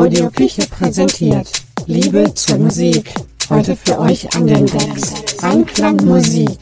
Audio Küche präsentiert Liebe zur Musik. Heute für euch an den Decks. Einklang Musik.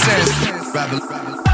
sense. Rather, rather.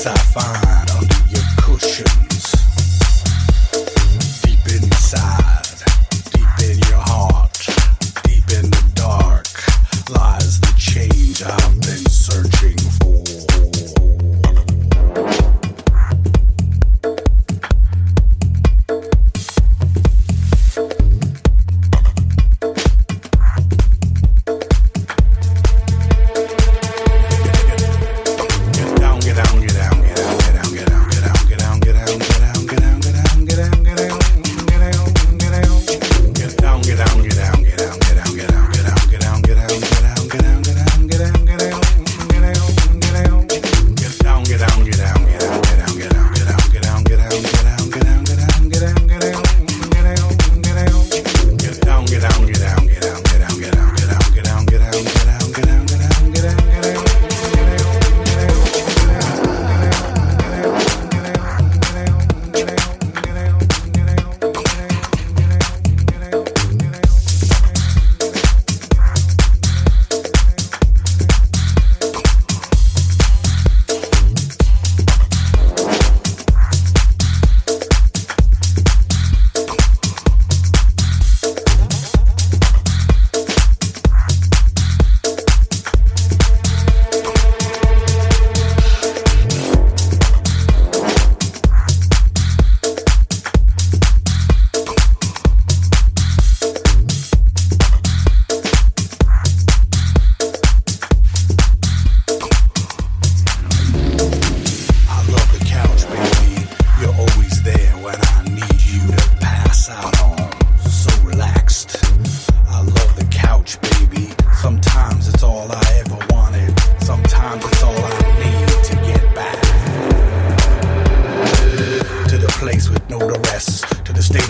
sapphire.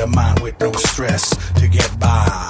Of mind with no stress. To get by.